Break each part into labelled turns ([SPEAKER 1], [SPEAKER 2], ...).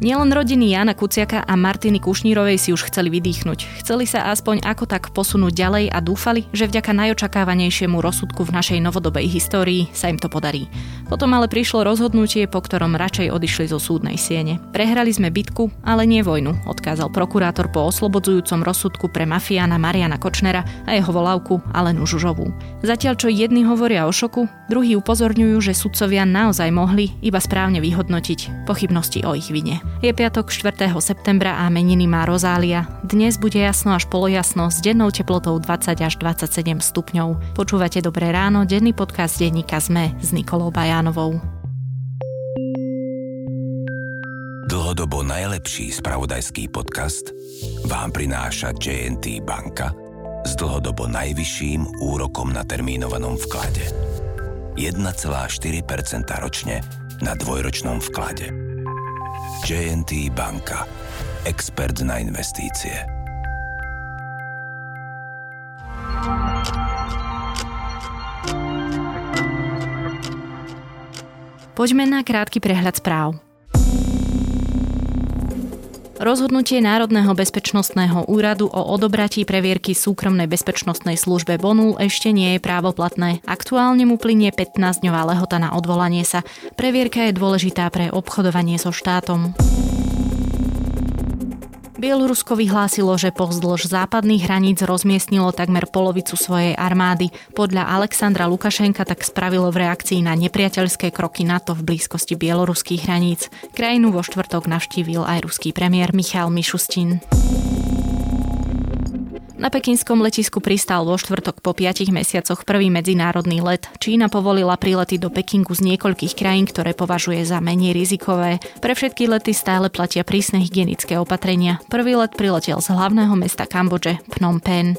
[SPEAKER 1] Nielen rodiny Jana Kuciaka a Martiny Kušnírovej si už chceli vydýchnuť. Chceli sa aspoň ako tak posunúť ďalej a dúfali, že vďaka najočakávanejšiemu rozsudku v našej novodobej histórii sa im to podarí. Potom ale prišlo rozhodnutie, po ktorom radšej odišli zo súdnej siene. Prehrali sme bitku, ale nie vojnu, odkázal prokurátor po oslobodzujúcom rozsudku pre mafiána Mariana Kočnera a jeho volavku Alenu Žužovú. Zatiaľ čo jedni hovoria o šoku, druhí upozorňujú, že sudcovia naozaj mohli iba správne vyhodnotiť pochybnosti o ich vine. Je piatok 4. septembra a meniny má Rozália. Dnes bude jasno až polojasno s dennou teplotou 20 až 27 stupňov. Počúvate Dobré ráno, denný podcast denníka ZME s Nikolou Bajánovou.
[SPEAKER 2] Dlhodobo najlepší spravodajský podcast vám prináša JNT Banka s dlhodobo najvyšším úrokom na termínovanom vklade. 1,4% ročne na dvojročnom vklade. JNT Banka. Expert na investície.
[SPEAKER 1] Poďme na krátky prehľad správ. Rozhodnutie Národného bezpečnostného úradu o odobratí previerky súkromnej bezpečnostnej službe Bonul ešte nie je právoplatné. Aktuálne mu plinie 15-dňová lehota na odvolanie sa. Previerka je dôležitá pre obchodovanie so štátom. Bielorusko vyhlásilo, že pozdĺž západných hraníc rozmiestnilo takmer polovicu svojej armády. Podľa Alexandra Lukašenka tak spravilo v reakcii na nepriateľské kroky NATO v blízkosti bieloruských hraníc. Krajinu vo štvrtok navštívil aj ruský premiér Michal Mišustin. Na pekinskom letisku pristal vo štvrtok po 5 mesiacoch prvý medzinárodný let. Čína povolila prílety do Pekingu z niekoľkých krajín, ktoré považuje za menej rizikové. Pre všetky lety stále platia prísne hygienické opatrenia. Prvý let priletel z hlavného mesta Kambodže, Phnom Penh.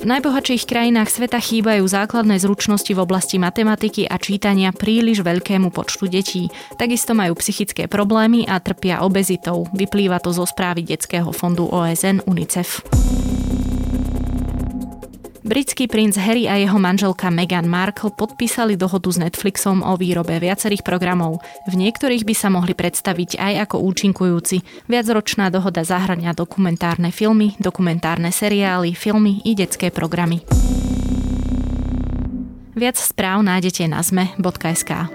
[SPEAKER 1] V najbohatších krajinách sveta chýbajú základné zručnosti v oblasti matematiky a čítania príliš veľkému počtu detí. Takisto majú psychické problémy a trpia obezitou. Vyplýva to zo správy Detského fondu OSN UNICEF. Britský princ Harry a jeho manželka Meghan Markle podpísali dohodu s Netflixom o výrobe viacerých programov. V niektorých by sa mohli predstaviť aj ako účinkujúci. Viacročná dohoda zahrania dokumentárne filmy, dokumentárne seriály, filmy i detské programy. Viac správ nájdete na zme.sk.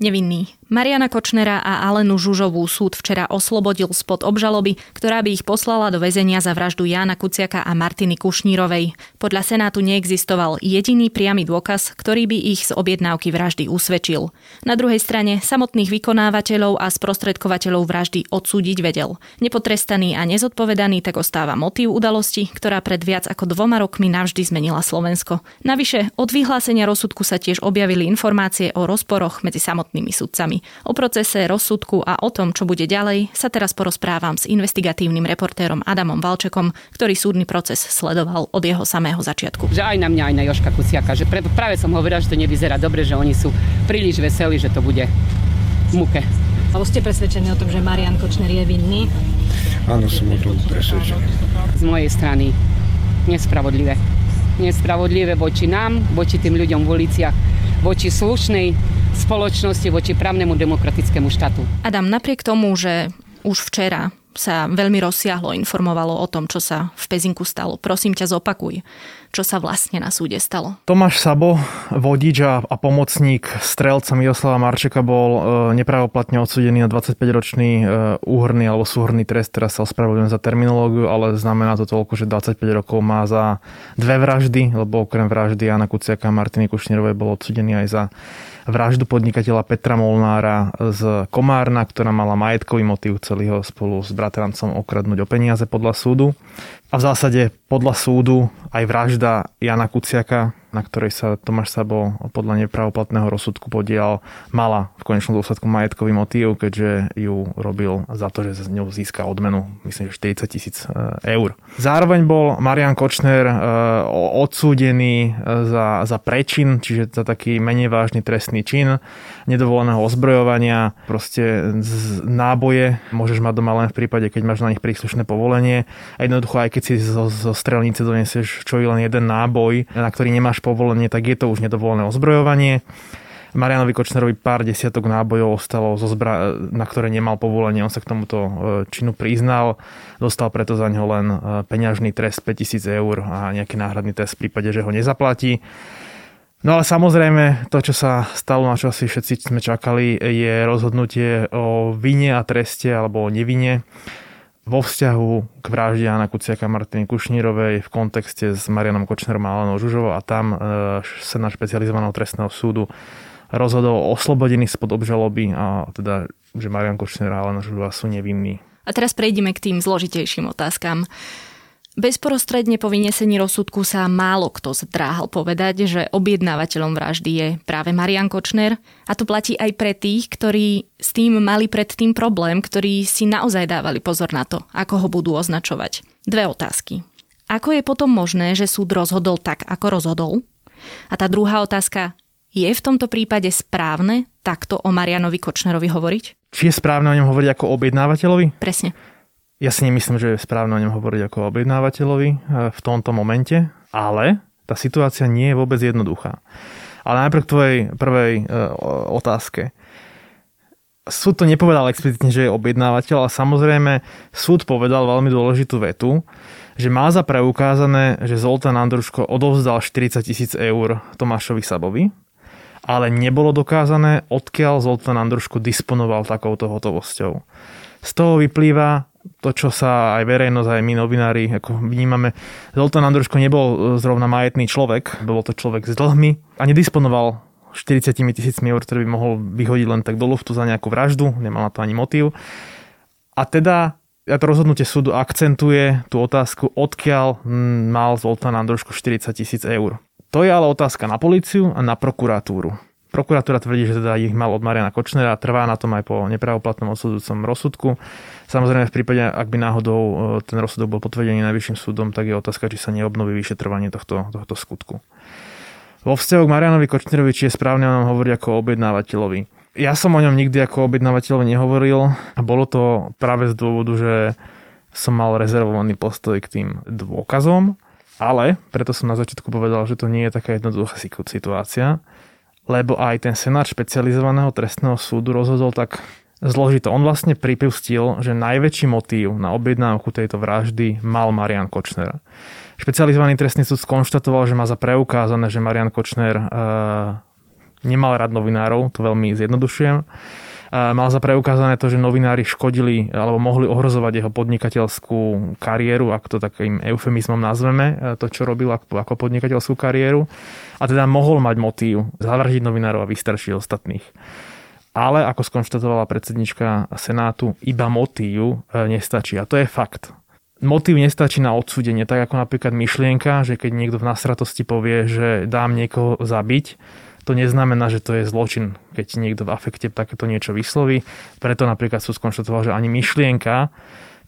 [SPEAKER 1] Nevinný. Mariana Kočnera a Alenu Žužovú súd včera oslobodil spod obžaloby, ktorá by ich poslala do väzenia za vraždu Jána Kuciaka a Martiny Kušnírovej. Podľa Senátu neexistoval jediný priamy dôkaz, ktorý by ich z objednávky vraždy usvedčil. Na druhej strane samotných vykonávateľov a sprostredkovateľov vraždy odsúdiť vedel. Nepotrestaný a nezodpovedaný tak ostáva motív udalosti, ktorá pred viac ako dvoma rokmi navždy zmenila Slovensko. Navyše, od vyhlásenia rozsudku sa tiež objavili informácie o rozporoch medzi samotnými samotnými O procese, rozsudku a o tom, čo bude ďalej, sa teraz porozprávam s investigatívnym reportérom Adamom Valčekom, ktorý súdny proces sledoval od jeho samého začiatku.
[SPEAKER 3] Že aj na mňa, aj na Joška Kuciaka, že práve som hovorila, že to nevyzerá dobre, že oni sú príliš veselí, že to bude v muke.
[SPEAKER 4] Alebo ste presvedčení o tom, že Marian Kočner je vinný?
[SPEAKER 5] Áno, som o tom presvedčený.
[SPEAKER 3] Z mojej strany nespravodlivé. Nespravodlivé voči nám, voči tým ľuďom v uliciach, voči slušnej spoločnosti voči právnemu demokratickému štátu.
[SPEAKER 1] Adam, napriek tomu, že už včera sa veľmi rozsiahlo informovalo o tom, čo sa v Pezinku stalo. Prosím ťa, zopakuj, čo sa vlastne na súde stalo.
[SPEAKER 6] Tomáš Sabo, vodič a, a pomocník strelca Miroslava Marčeka bol e, nepravoplatne odsudený na 25-ročný e, úhrný alebo súhrný trest. Teraz sa ospravedlňujem za terminológiu, ale znamená to toľko, že 25 rokov má za dve vraždy, lebo okrem vraždy Jana Kuciaka a Martiny Kušnírovej bol odsudený aj za vraždu podnikateľa Petra Molnára z Komárna, ktorá mala majetkový motív, chceli ho spolu s bratrancom okradnúť o peniaze podľa súdu. A v zásade podľa súdu aj vražda Jana Kuciaka na ktorej sa Tomáš Sabo podľa nepravoplatného rozsudku podielal, mala v konečnom dôsledku majetkový motív, keďže ju robil za to, že z ňou získa odmenu, myslím, že 40 tisíc e, eur. Zároveň bol Marian Kočner e, odsúdený e, za, za prečin, čiže za taký menej vážny trestný čin nedovoleného ozbrojovania, proste z náboje môžeš mať doma len v prípade, keď máš na nich príslušné povolenie. A jednoducho, aj keď si zo, zo strelnice donesieš čo je len jeden náboj, na ktorý nemáš povolenie, tak je to už nedovolené ozbrojovanie. Marianovi Kočnerovi pár desiatok nábojov ostalo, zo zbra- na ktoré nemal povolenie. On sa k tomuto e, činu priznal. Dostal preto za ňo len e, peňažný trest 5000 eur a nejaký náhradný trest v prípade, že ho nezaplatí. No ale samozrejme, to, čo sa stalo, na čo asi všetci sme čakali, je rozhodnutie o vine a treste alebo o nevine vo vzťahu k vražde Jana Kuciaka Martiny Kušnírovej v kontexte s Marianom Kočnerom a Alenou Žužovou a tam e, sa na špecializovaného trestného súdu rozhodol o oslobodení spod obžaloby a teda, že Marian Kočner a Alena Žužová sú nevinní.
[SPEAKER 1] A teraz prejdeme k tým zložitejším otázkam. Bezprostredne po vynesení rozsudku sa málo kto zdráhal povedať, že objednávateľom vraždy je práve Marian Kočner a to platí aj pre tých, ktorí s tým mali predtým problém, ktorí si naozaj dávali pozor na to, ako ho budú označovať. Dve otázky. Ako je potom možné, že súd rozhodol tak, ako rozhodol? A tá druhá otázka, je v tomto prípade správne takto o Marianovi Kočnerovi hovoriť?
[SPEAKER 6] Či je správne o ňom hovoriť ako objednávateľovi?
[SPEAKER 1] Presne.
[SPEAKER 6] Ja si nemyslím, že je správne o ňom hovoriť ako objednávateľovi eh, v tomto momente, ale tá situácia nie je vôbec jednoduchá. Ale najprv k tvojej prvej eh, otázke. Súd to nepovedal explicitne, že je objednávateľ, ale samozrejme súd povedal veľmi dôležitú vetu, že má za preukázané, že Zoltán Andruško odovzdal 40 tisíc eur Tomášovi Sabovi, ale nebolo dokázané, odkiaľ Zoltán Andruško disponoval takouto hotovosťou. Z toho vyplýva to, čo sa aj verejnosť, aj my novinári ako vnímame. Zoltán Andruško nebol e, zrovna majetný človek, bol to človek s dlhmi a nedisponoval 40 tisícmi eur, ktoré by mohol vyhodiť len tak do luftu za nejakú vraždu, nemal na to ani motív. A teda ja to rozhodnutie súdu akcentuje tú otázku, odkiaľ mal Zoltán Andruško 40 tisíc eur. To je ale otázka na políciu a na prokuratúru. Prokuratúra tvrdí, že teda ich mal od Mariana Kočnera trvá na tom aj po nepravoplatnom odsudujúcom rozsudku. Samozrejme v prípade, ak by náhodou e, ten rozsudok bol potvrdený najvyšším súdom, tak je otázka, či sa neobnoví vyšetrovanie tohto, tohto skutku. Vo vzťahu k Marianovi Kočnerovi, či je správne o ňom hovoriť ako objednávateľovi. Ja som o ňom nikdy ako objednávateľovi nehovoril a bolo to práve z dôvodu, že som mal rezervovaný postoj k tým dôkazom, ale preto som na začiatku povedal, že to nie je taká jednoduchá situácia lebo aj ten senát špecializovaného trestného súdu rozhodol tak zložito. On vlastne pripustil, že najväčší motív na objednávku tejto vraždy mal Marian Kočner. Špecializovaný trestný súd skonštatoval, že má za preukázané, že Marian Kočner e, nemal rád novinárov, to veľmi zjednodušujem mal za preukázané to, že novinári škodili alebo mohli ohrozovať jeho podnikateľskú kariéru, ak to takým eufemizmom nazveme, e, to, čo robil ako podnikateľskú kariéru. A teda mohol mať motív zavržiť novinárov a vystrašiť ostatných. Ale ako skonštatovala predsednička Senátu, iba motív e, nestačí. A to je fakt. Motív nestačí na odsúdenie, tak ako napríklad myšlienka, že keď niekto v nasratosti povie, že dám niekoho zabiť, to neznamená, že to je zločin, keď niekto v afekte takéto niečo vysloví. Preto napríklad sú skonštatoval, že ani myšlienka,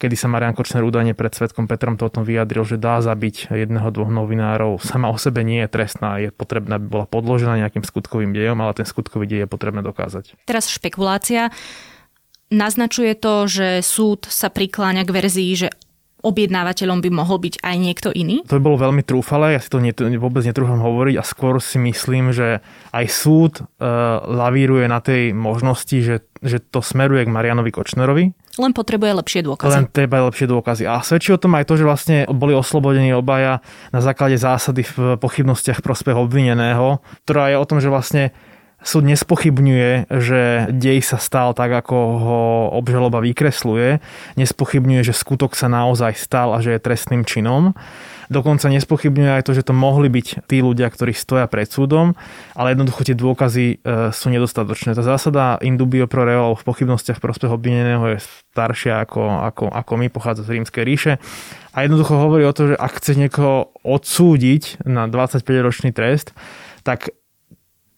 [SPEAKER 6] kedy sa Marian Kočner údajne pred svetkom Petrom to o tom vyjadril, že dá zabiť jedného, dvoch novinárov, sama o sebe nie je trestná, je potrebná, aby bola podložená nejakým skutkovým dejom, ale ten skutkový dej je potrebné dokázať.
[SPEAKER 1] Teraz špekulácia. Naznačuje to, že súd sa prikláňa k verzii, že objednávateľom by mohol byť aj niekto iný?
[SPEAKER 6] To by bolo veľmi trúfale, ja si to net, vôbec netrúfam hovoriť a skôr si myslím, že aj súd uh, lavíruje na tej možnosti, že, že to smeruje k Marianovi Kočnerovi.
[SPEAKER 1] Len potrebuje lepšie dôkazy.
[SPEAKER 6] Len treba lepšie dôkazy. A svedčí o tom aj to, že vlastne boli oslobodení obaja na základe zásady v pochybnostiach prospech obvineného, ktorá je o tom, že vlastne Súd nespochybňuje, že dej sa stal tak, ako ho obžaloba vykresluje. Nespochybňuje, že skutok sa naozaj stal a že je trestným činom. Dokonca nespochybňuje aj to, že to mohli byť tí ľudia, ktorí stoja pred súdom, ale jednoducho tie dôkazy e, sú nedostatočné. Tá zásada indubio pro reo v pochybnostiach v prospech obvineného je staršia ako, ako, ako my, pochádza z rímskej ríše. A jednoducho hovorí o to, že ak chce niekoho odsúdiť na 25-ročný trest, tak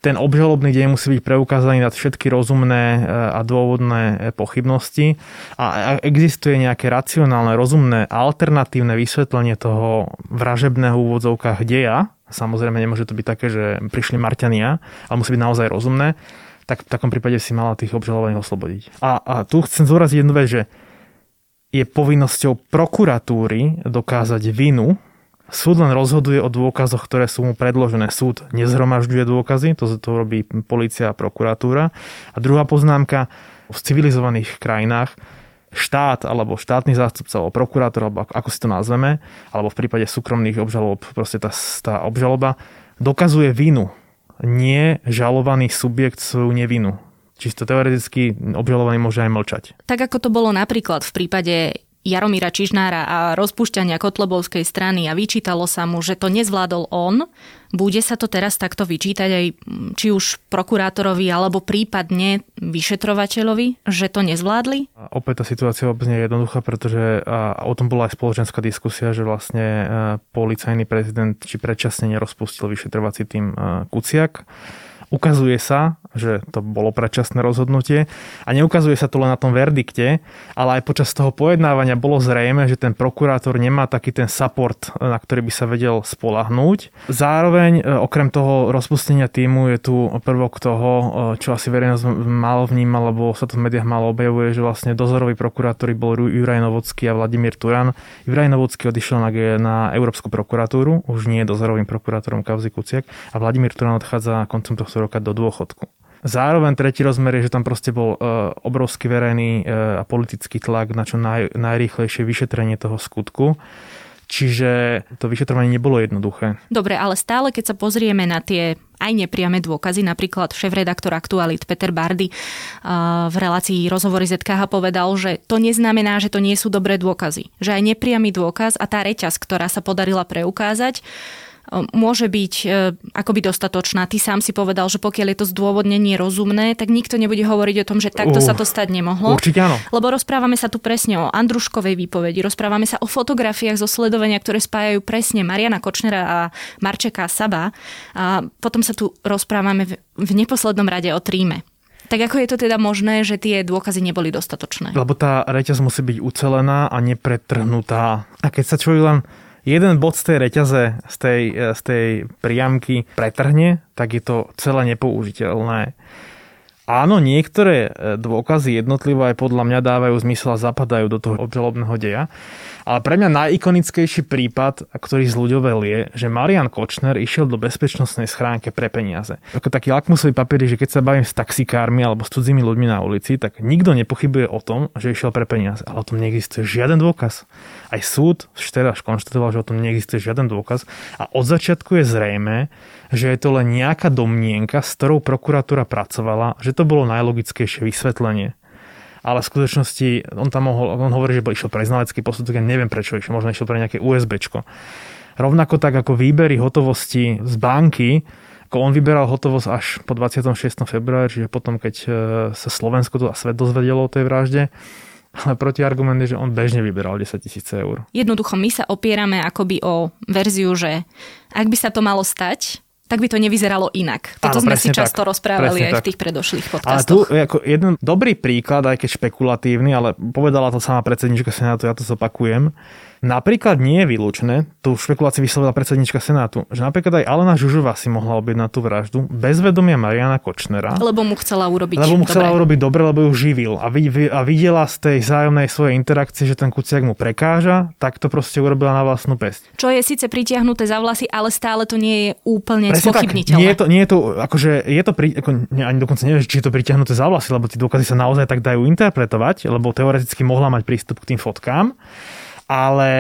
[SPEAKER 6] ten obžalobný deň musí byť preukázaný na všetky rozumné e, a dôvodné e, pochybnosti. A existuje nejaké racionálne, rozumné, alternatívne vysvetlenie toho vražebného úvodzovkách deja, samozrejme nemôže to byť také, že prišli Marťania, ale musí byť naozaj rozumné, tak v takom prípade si mala tých obžalovaných oslobodiť. A, a tu chcem zúraziť jednu vec, že je povinnosťou prokuratúry dokázať vinu Súd len rozhoduje o dôkazoch, ktoré sú mu predložené. Súd nezhromažďuje dôkazy, to, to robí policia a prokuratúra. A druhá poznámka, v civilizovaných krajinách štát alebo štátny zástupca alebo prokurátor, alebo ako si to nazveme, alebo v prípade súkromných obžalob, proste tá, tá obžaloba dokazuje vinu. Nie žalovaný subjekt svoju nevinu. Čisto teoreticky obžalovaný môže aj mlčať.
[SPEAKER 1] Tak ako to bolo napríklad v prípade Jaromíra Čižnára a rozpúšťania Kotlobovskej strany a vyčítalo sa mu, že to nezvládol on, bude sa to teraz takto vyčítať aj či už prokurátorovi alebo prípadne vyšetrovateľovi, že to nezvládli?
[SPEAKER 6] A opäť tá situácia vôbec nie je jednoduchá, pretože a o tom bola aj spoločenská diskusia, že vlastne policajný prezident či predčasne nerozpustil vyšetrovací tým Kuciak Ukazuje sa, že to bolo predčasné rozhodnutie a neukazuje sa to len na tom verdikte, ale aj počas toho pojednávania bolo zrejme, že ten prokurátor nemá taký ten support, na ktorý by sa vedel spolahnúť. Zároveň e, okrem toho rozpustenia týmu je tu prvok toho, e, čo asi verejnosť málo vníma, lebo sa to v médiách málo objavuje, že vlastne dozoroví prokurátori bol Juraj Novocký a Vladimír Turan. Juraj Novocký odišiel na, na Európsku prokuratúru, už nie je dozorovým prokurátorom Kauzy Kuciak a Vladimír Turan odchádza koncom tohto roka do dôchodku. Zároveň tretí rozmer je, že tam proste bol uh, obrovský verejný uh, a politický tlak na čo naj, najrýchlejšie vyšetrenie toho skutku. Čiže to vyšetrovanie nebolo jednoduché.
[SPEAKER 1] Dobre, ale stále keď sa pozrieme na tie aj nepriame dôkazy, napríklad šéf-redaktor Aktualit Peter Bardy v relácii rozhovory ZKH povedal, že to neznamená, že to nie sú dobré dôkazy. Že aj nepriamy dôkaz a tá reťaz, ktorá sa podarila preukázať, môže byť e, akoby dostatočná. Ty sám si povedal, že pokiaľ je to zdôvodnenie rozumné, tak nikto nebude hovoriť o tom, že takto uh, sa to stať nemohlo.
[SPEAKER 6] Určite áno.
[SPEAKER 1] Lebo rozprávame sa tu presne o Andruškovej výpovedi, rozprávame sa o fotografiách zo sledovania, ktoré spájajú presne Mariana Kočnera a Marčeka Saba. A potom sa tu rozprávame v neposlednom rade o tríme. Tak ako je to teda možné, že tie dôkazy neboli dostatočné?
[SPEAKER 6] Lebo tá reťaz musí byť ucelená a nepretrhnutá. A keď sa človek len jeden bod z tej reťaze, z tej, z tej priamky pretrhne, tak je to celé nepoužiteľné. Áno, niektoré dôkazy jednotlivo aj podľa mňa dávajú zmysel a zapadajú do toho obžalobného deja, ale pre mňa najikonickejší prípad, ktorý zľuďovel je, že Marian Kočner išiel do bezpečnostnej schránke pre peniaze. Ako taký lakmusový papier, že keď sa bavím s taxikármi alebo s cudzími ľuďmi na ulici, tak nikto nepochybuje o tom, že išiel pre peniaze. Ale o tom neexistuje žiaden dôkaz. Aj súd teraz konštatoval, že o tom neexistuje žiaden dôkaz. A od začiatku je zrejme, že je to len nejaká domnienka, s ktorou prokuratúra pracovala, že to bolo najlogickejšie vysvetlenie ale v skutočnosti on tam mohol, on hovorí, že išiel pre znalecký posudok, ja neviem prečo išiel, možno išiel pre nejaké USBčko. Rovnako tak ako výbery hotovosti z banky, ako on vyberal hotovosť až po 26. februári, čiže potom, keď e, sa Slovensko a svet dozvedelo o tej vražde, ale protiargument je, že on bežne vyberal 10 tisíc eur.
[SPEAKER 1] Jednoducho my sa opierame akoby o verziu, že ak by sa to malo stať, tak by to nevyzeralo inak. Toto Áno, sme si často tak. rozprávali presne aj tak. v tých predošlých podcastoch.
[SPEAKER 6] Ale tu ako jeden dobrý príklad, aj keď špekulatívny, ale povedala to sama predsednička Senátu, ja to zopakujem, Napríklad nie je vylúčené, tu špekuláciu vyslovila predsednička Senátu, že napríklad aj Alena Žužová si mohla objednať tú vraždu bez vedomia Mariana Kočnera.
[SPEAKER 1] Lebo mu chcela urobiť
[SPEAKER 6] Lebo mu chcela
[SPEAKER 1] dobre.
[SPEAKER 6] urobiť dobre, lebo ju živil. A, a videla z tej zájomnej svojej interakcie, že ten Kuciak mu prekáža, tak to proste urobila na vlastnú pesť.
[SPEAKER 1] Čo je síce pritiahnuté za vlasy, ale stále to nie je úplne spochybniteľné.
[SPEAKER 6] Nie je to, nie je to, akože je to, pri, ako, ani dokonca neviem, či je to pritiahnuté za vlasy, lebo tie dôkazy sa naozaj tak dajú interpretovať, lebo teoreticky mohla mať prístup k tým fotkám ale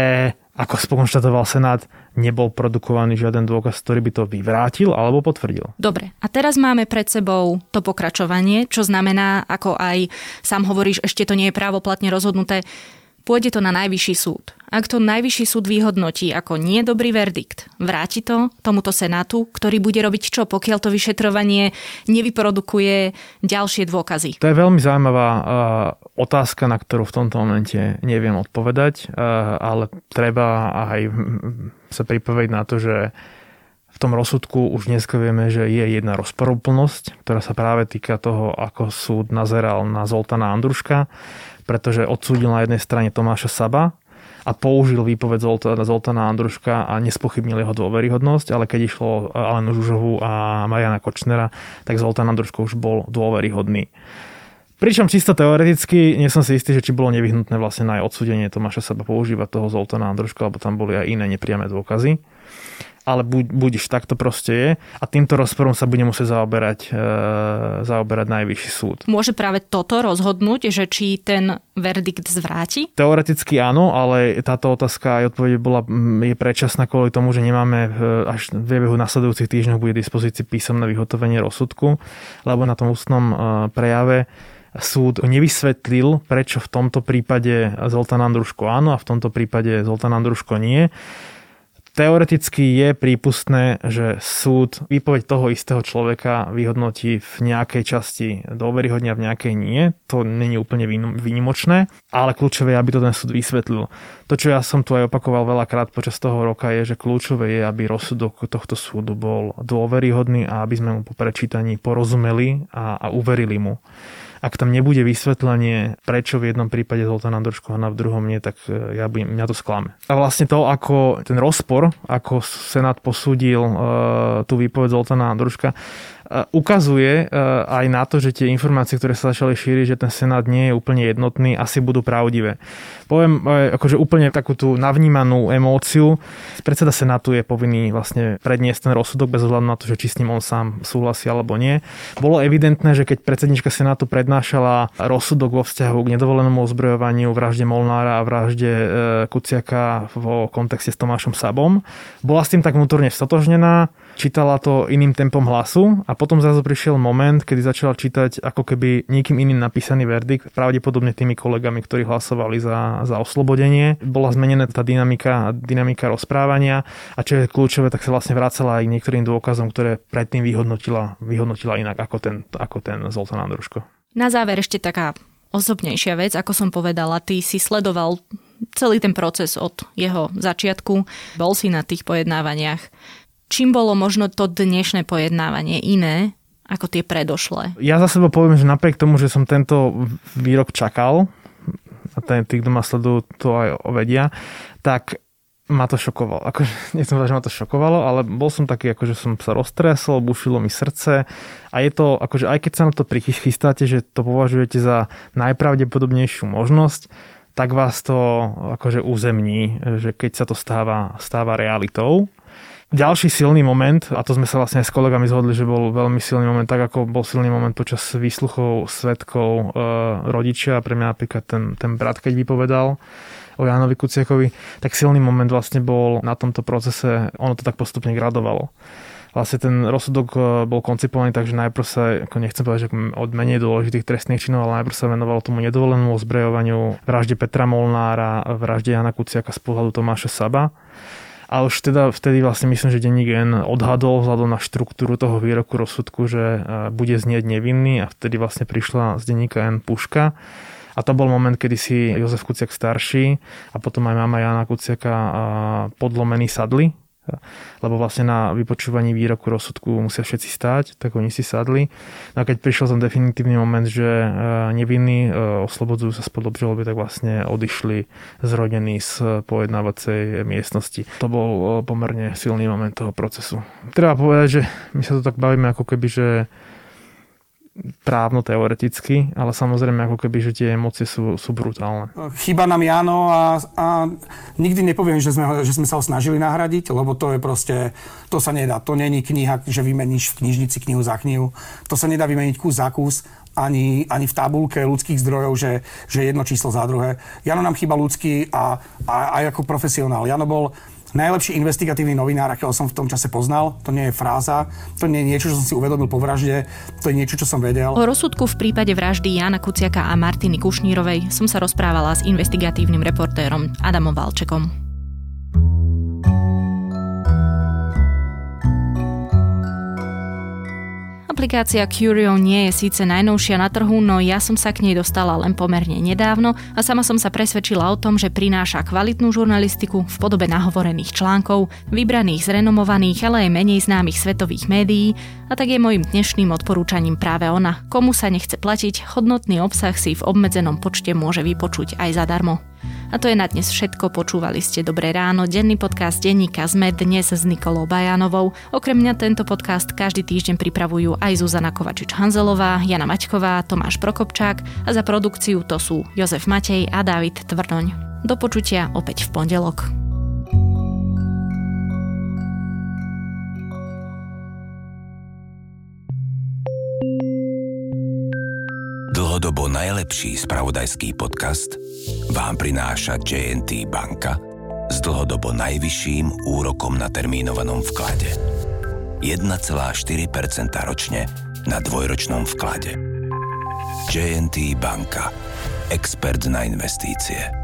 [SPEAKER 6] ako skonštatoval Senát, nebol produkovaný žiaden dôkaz, ktorý by to vyvrátil alebo potvrdil.
[SPEAKER 1] Dobre, a teraz máme pred sebou to pokračovanie, čo znamená, ako aj sám hovoríš, ešte to nie je právoplatne rozhodnuté, pôjde to na najvyšší súd. Ak to najvyšší súd vyhodnotí ako nie dobrý verdikt, vráti to tomuto senátu, ktorý bude robiť čo, pokiaľ to vyšetrovanie nevyprodukuje ďalšie dôkazy?
[SPEAKER 6] To je veľmi zaujímavá uh, otázka, na ktorú v tomto momente neviem odpovedať, uh, ale treba aj sa pripovedať na to, že v tom rozsudku už dnes vieme, že je jedna rozporúplnosť, ktorá sa práve týka toho, ako súd nazeral na Zoltana Andruška pretože odsúdil na jednej strane Tomáša Saba a použil výpoveď Zoltana, Zoltana Andruška a nespochybnil jeho dôveryhodnosť, ale keď išlo Alenu Žužovu a Mariana Kočnera, tak Zoltán Andruško už bol dôveryhodný. Pričom čisto teoreticky, nie som si istý, že či bolo nevyhnutné vlastne na aj odsúdenie Tomáša Saba používať toho Zoltana Andruška, lebo tam boli aj iné nepriame dôkazy ale buď, budiš, tak to proste je a týmto rozporom sa bude musieť zaoberať, e, zaoberať najvyšší súd.
[SPEAKER 1] Môže práve toto rozhodnúť, že či ten verdikt zvráti?
[SPEAKER 6] Teoreticky áno, ale táto otázka aj odpoveď bola, je predčasná kvôli tomu, že nemáme e, až v priebehu nasledujúcich týždňov bude dispozícii písomné vyhotovenie rozsudku, lebo na tom ústnom e, prejave súd nevysvetlil, prečo v tomto prípade Zoltán Andruško áno a v tomto prípade Zoltán Andruško nie. Teoreticky je prípustné, že súd výpoveď toho istého človeka vyhodnotí v nejakej časti dôveryhodne a v nejakej nie. To není úplne výnimočné, ale kľúčové je, aby to ten súd vysvetlil. To, čo ja som tu aj opakoval veľakrát počas toho roka, je, že kľúčové je, aby rozsudok tohto súdu bol dôveryhodný a aby sme mu po prečítaní porozumeli a, a uverili mu ak tam nebude vysvetlenie, prečo v jednom prípade Zoltán Androško a v druhom nie, tak e, ja by, mňa to sklame. A vlastne to, ako ten rozpor, ako Senát posúdil uh, tú výpoveď Zoltána Andruška, ukazuje e, aj na to, že tie informácie, ktoré sa začali šíriť, že ten Senát nie je úplne jednotný, asi budú pravdivé. Poviem e, akože úplne takú tú navnímanú emóciu. Predseda Senátu je povinný vlastne predniesť ten rozsudok bez ohľadu na to, že či s ním on sám súhlasí alebo nie. Bolo evidentné, že keď predsednička Senátu prednášala rozsudok vo vzťahu k nedovolenému ozbrojovaniu, vražde Molnára a vražde e, Kuciaka v kontexte s Tomášom Sabom, bola s tým tak vnútorne stotožnená, čítala to iným tempom hlasu a potom zrazu prišiel moment, kedy začala čítať ako keby niekým iným napísaný verdikt, pravdepodobne tými kolegami, ktorí hlasovali za, za oslobodenie. Bola zmenená tá dynamika, dynamika rozprávania a čo je kľúčové, tak sa vlastne vracala aj niektorým dôkazom, ktoré predtým vyhodnotila, vyhodnotila inak ako ten, ako ten Zoltán Andruško.
[SPEAKER 1] Na záver ešte taká osobnejšia vec, ako som povedala, ty si sledoval celý ten proces od jeho začiatku, bol si na tých pojednávaniach čím bolo možno to dnešné pojednávanie iné ako tie predošlé?
[SPEAKER 6] Ja za seba poviem, že napriek tomu, že som tento výrok čakal, a ten, tí, kto ma sledujú, to aj vedia, tak ma to šokovalo. Akože, nechcem povedať, že ma to šokovalo, ale bol som taký, akože som sa roztresol, bušilo mi srdce a je to, akože aj keď sa na to prichystáte, že to považujete za najpravdepodobnejšiu možnosť, tak vás to akože uzemní, že keď sa to stáva, stáva realitou. Ďalší silný moment, a to sme sa vlastne aj s kolegami zhodli, že bol veľmi silný moment, tak ako bol silný moment počas výsluchov svetkov e, rodičia, pre mňa napríklad ten, ten brat, keď vypovedal o Jánovi Kuciakovi, tak silný moment vlastne bol na tomto procese, ono to tak postupne gradovalo. Vlastne ten rozsudok e, bol koncipovaný tak, že najprv sa, ako nechcem povedať, že od menej dôležitých trestných činov, ale najprv sa venoval tomu nedovolenému ozbrojovaniu, vražde Petra Molnára, vražde Jana Kuciaka z pohľadu Tomáša Saba a už teda vtedy vlastne myslím, že denník N odhadol vzhľadom na štruktúru toho výroku rozsudku, že e, bude znieť nevinný a vtedy vlastne prišla z denníka N puška. A to bol moment, kedy si Jozef Kuciak starší a potom aj mama Jana Kuciaka podlomený sadli lebo vlastne na vypočúvaní výroku rozsudku musia všetci stáť, tak oni si sadli. No a keď prišiel ten definitívny moment, že e, nevinní e, oslobodzujú sa spod obžaloby, tak vlastne odišli zrodení z pojednávacej miestnosti. To bol e, pomerne silný moment toho procesu. Treba povedať, že my sa tu tak bavíme ako keby, že právno teoreticky, ale samozrejme ako keby, že tie emócie sú, sú brutálne.
[SPEAKER 7] Chyba nám Jano a, a nikdy nepoviem, že sme, že sme sa ho snažili nahradiť, lebo to je proste, to sa nedá. To není kniha, že vymeníš v knižnici knihu za knihu. To sa nedá vymeniť kus za kus. ani, ani v tabulke ľudských zdrojov, že, že jedno číslo za druhé. Jano nám chýba ľudský a, a aj ako profesionál. Jano bol najlepší investigatívny novinár, akého som v tom čase poznal. To nie je fráza, to nie je niečo, čo som si uvedomil po vražde, to je niečo, čo som vedel.
[SPEAKER 1] O rozsudku v prípade vraždy Jana Kuciaka a Martiny Kušnírovej som sa rozprávala s investigatívnym reportérom Adamom Valčekom. Aplikácia Curio nie je síce najnovšia na trhu, no ja som sa k nej dostala len pomerne nedávno a sama som sa presvedčila o tom, že prináša kvalitnú žurnalistiku v podobe nahovorených článkov, vybraných z renomovaných, ale aj menej známych svetových médií a tak je môjim dnešným odporúčaním práve ona. Komu sa nechce platiť, hodnotný obsah si v obmedzenom počte môže vypočuť aj zadarmo. A to je na dnes všetko. Počúvali ste Dobré ráno, denný podcast denníka ZME dnes s Nikolou Bajanovou. Okrem mňa tento podcast každý týždeň pripravujú aj Zuzana Kovačič-Hanzelová, Jana Maťková, Tomáš Prokopčák a za produkciu to sú Jozef Matej a David Tvrdoň. Do počutia opäť v pondelok.
[SPEAKER 2] Najlepší spravodajský podcast vám prináša JNT banka s dlhodobo najvyšším úrokom na termínovanom vklade. 1,4% ročne na dvojročnom vklade. JNT banka. Expert na investície.